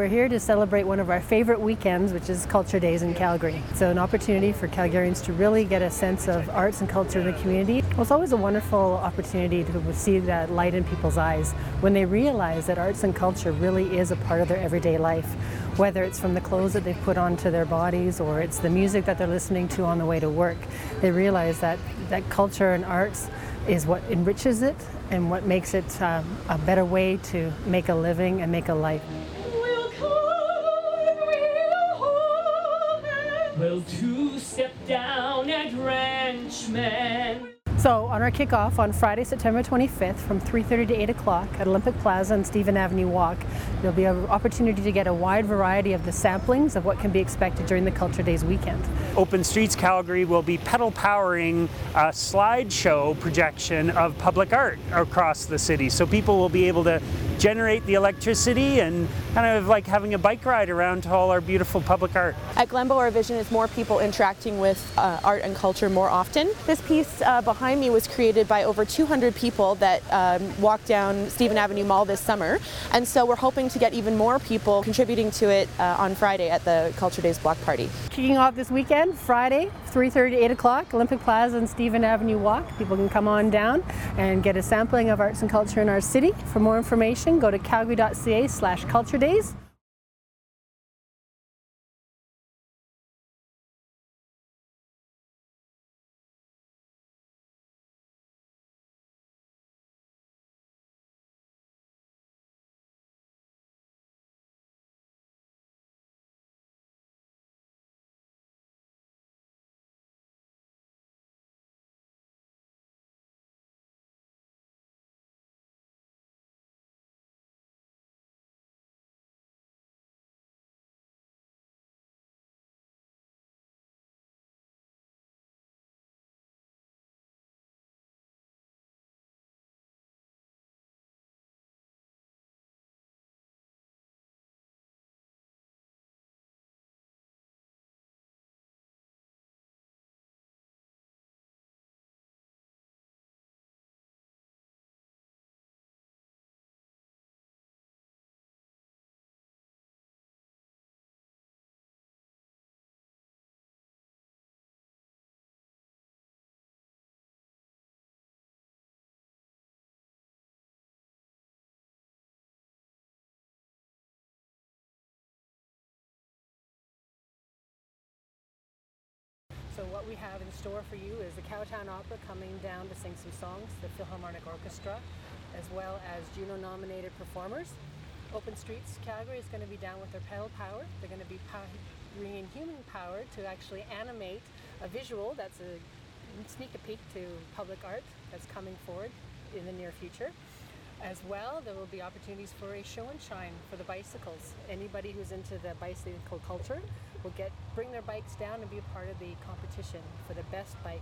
we're here to celebrate one of our favorite weekends, which is Culture Days in Calgary. So an opportunity for Calgarians to really get a sense of arts and culture in the community. Well, it's always a wonderful opportunity to see that light in people's eyes when they realize that arts and culture really is a part of their everyday life whether it's from the clothes that they've put onto their bodies or it's the music that they're listening to on the way to work. They realize that, that culture and arts is what enriches it and what makes it um, a better way to make a living and make a life. Will two step down at Ranchman? So on our kickoff on Friday, September 25th from 3.30 to 8 o'clock at Olympic Plaza and Stephen Avenue Walk, there'll be an opportunity to get a wide variety of the samplings of what can be expected during the Culture Days weekend. Open Streets Calgary will be pedal powering a slideshow projection of public art across the city. So people will be able to generate the electricity and kind of like having a bike ride around to all our beautiful public art. At Glenbow, our vision is more people interacting with uh, art and culture more often. This piece uh, behind me was created by over 200 people that um, walked down Stephen Avenue Mall this summer, and so we're hoping to get even more people contributing to it uh, on Friday at the Culture Days block party. Kicking off this weekend, Friday, 3.30 to 8 o'clock, Olympic Plaza and Stephen Avenue Walk. People can come on down and get a sampling of arts and culture in our city. For more information, information, go to calgary.ca slash culture days. What we have in store for you is the Cowtown Opera coming down to sing some songs, the Philharmonic Orchestra, as well as Juno-nominated performers. Open Streets Calgary is going to be down with their pedal power. They're going to be bringing human power to actually animate a visual that's a sneak a peek to public art that's coming forward in the near future. As well, there will be opportunities for a show and shine for the bicycles. Anybody who's into the bicycle culture will get bring their bikes down and be a part of the competition for the best bike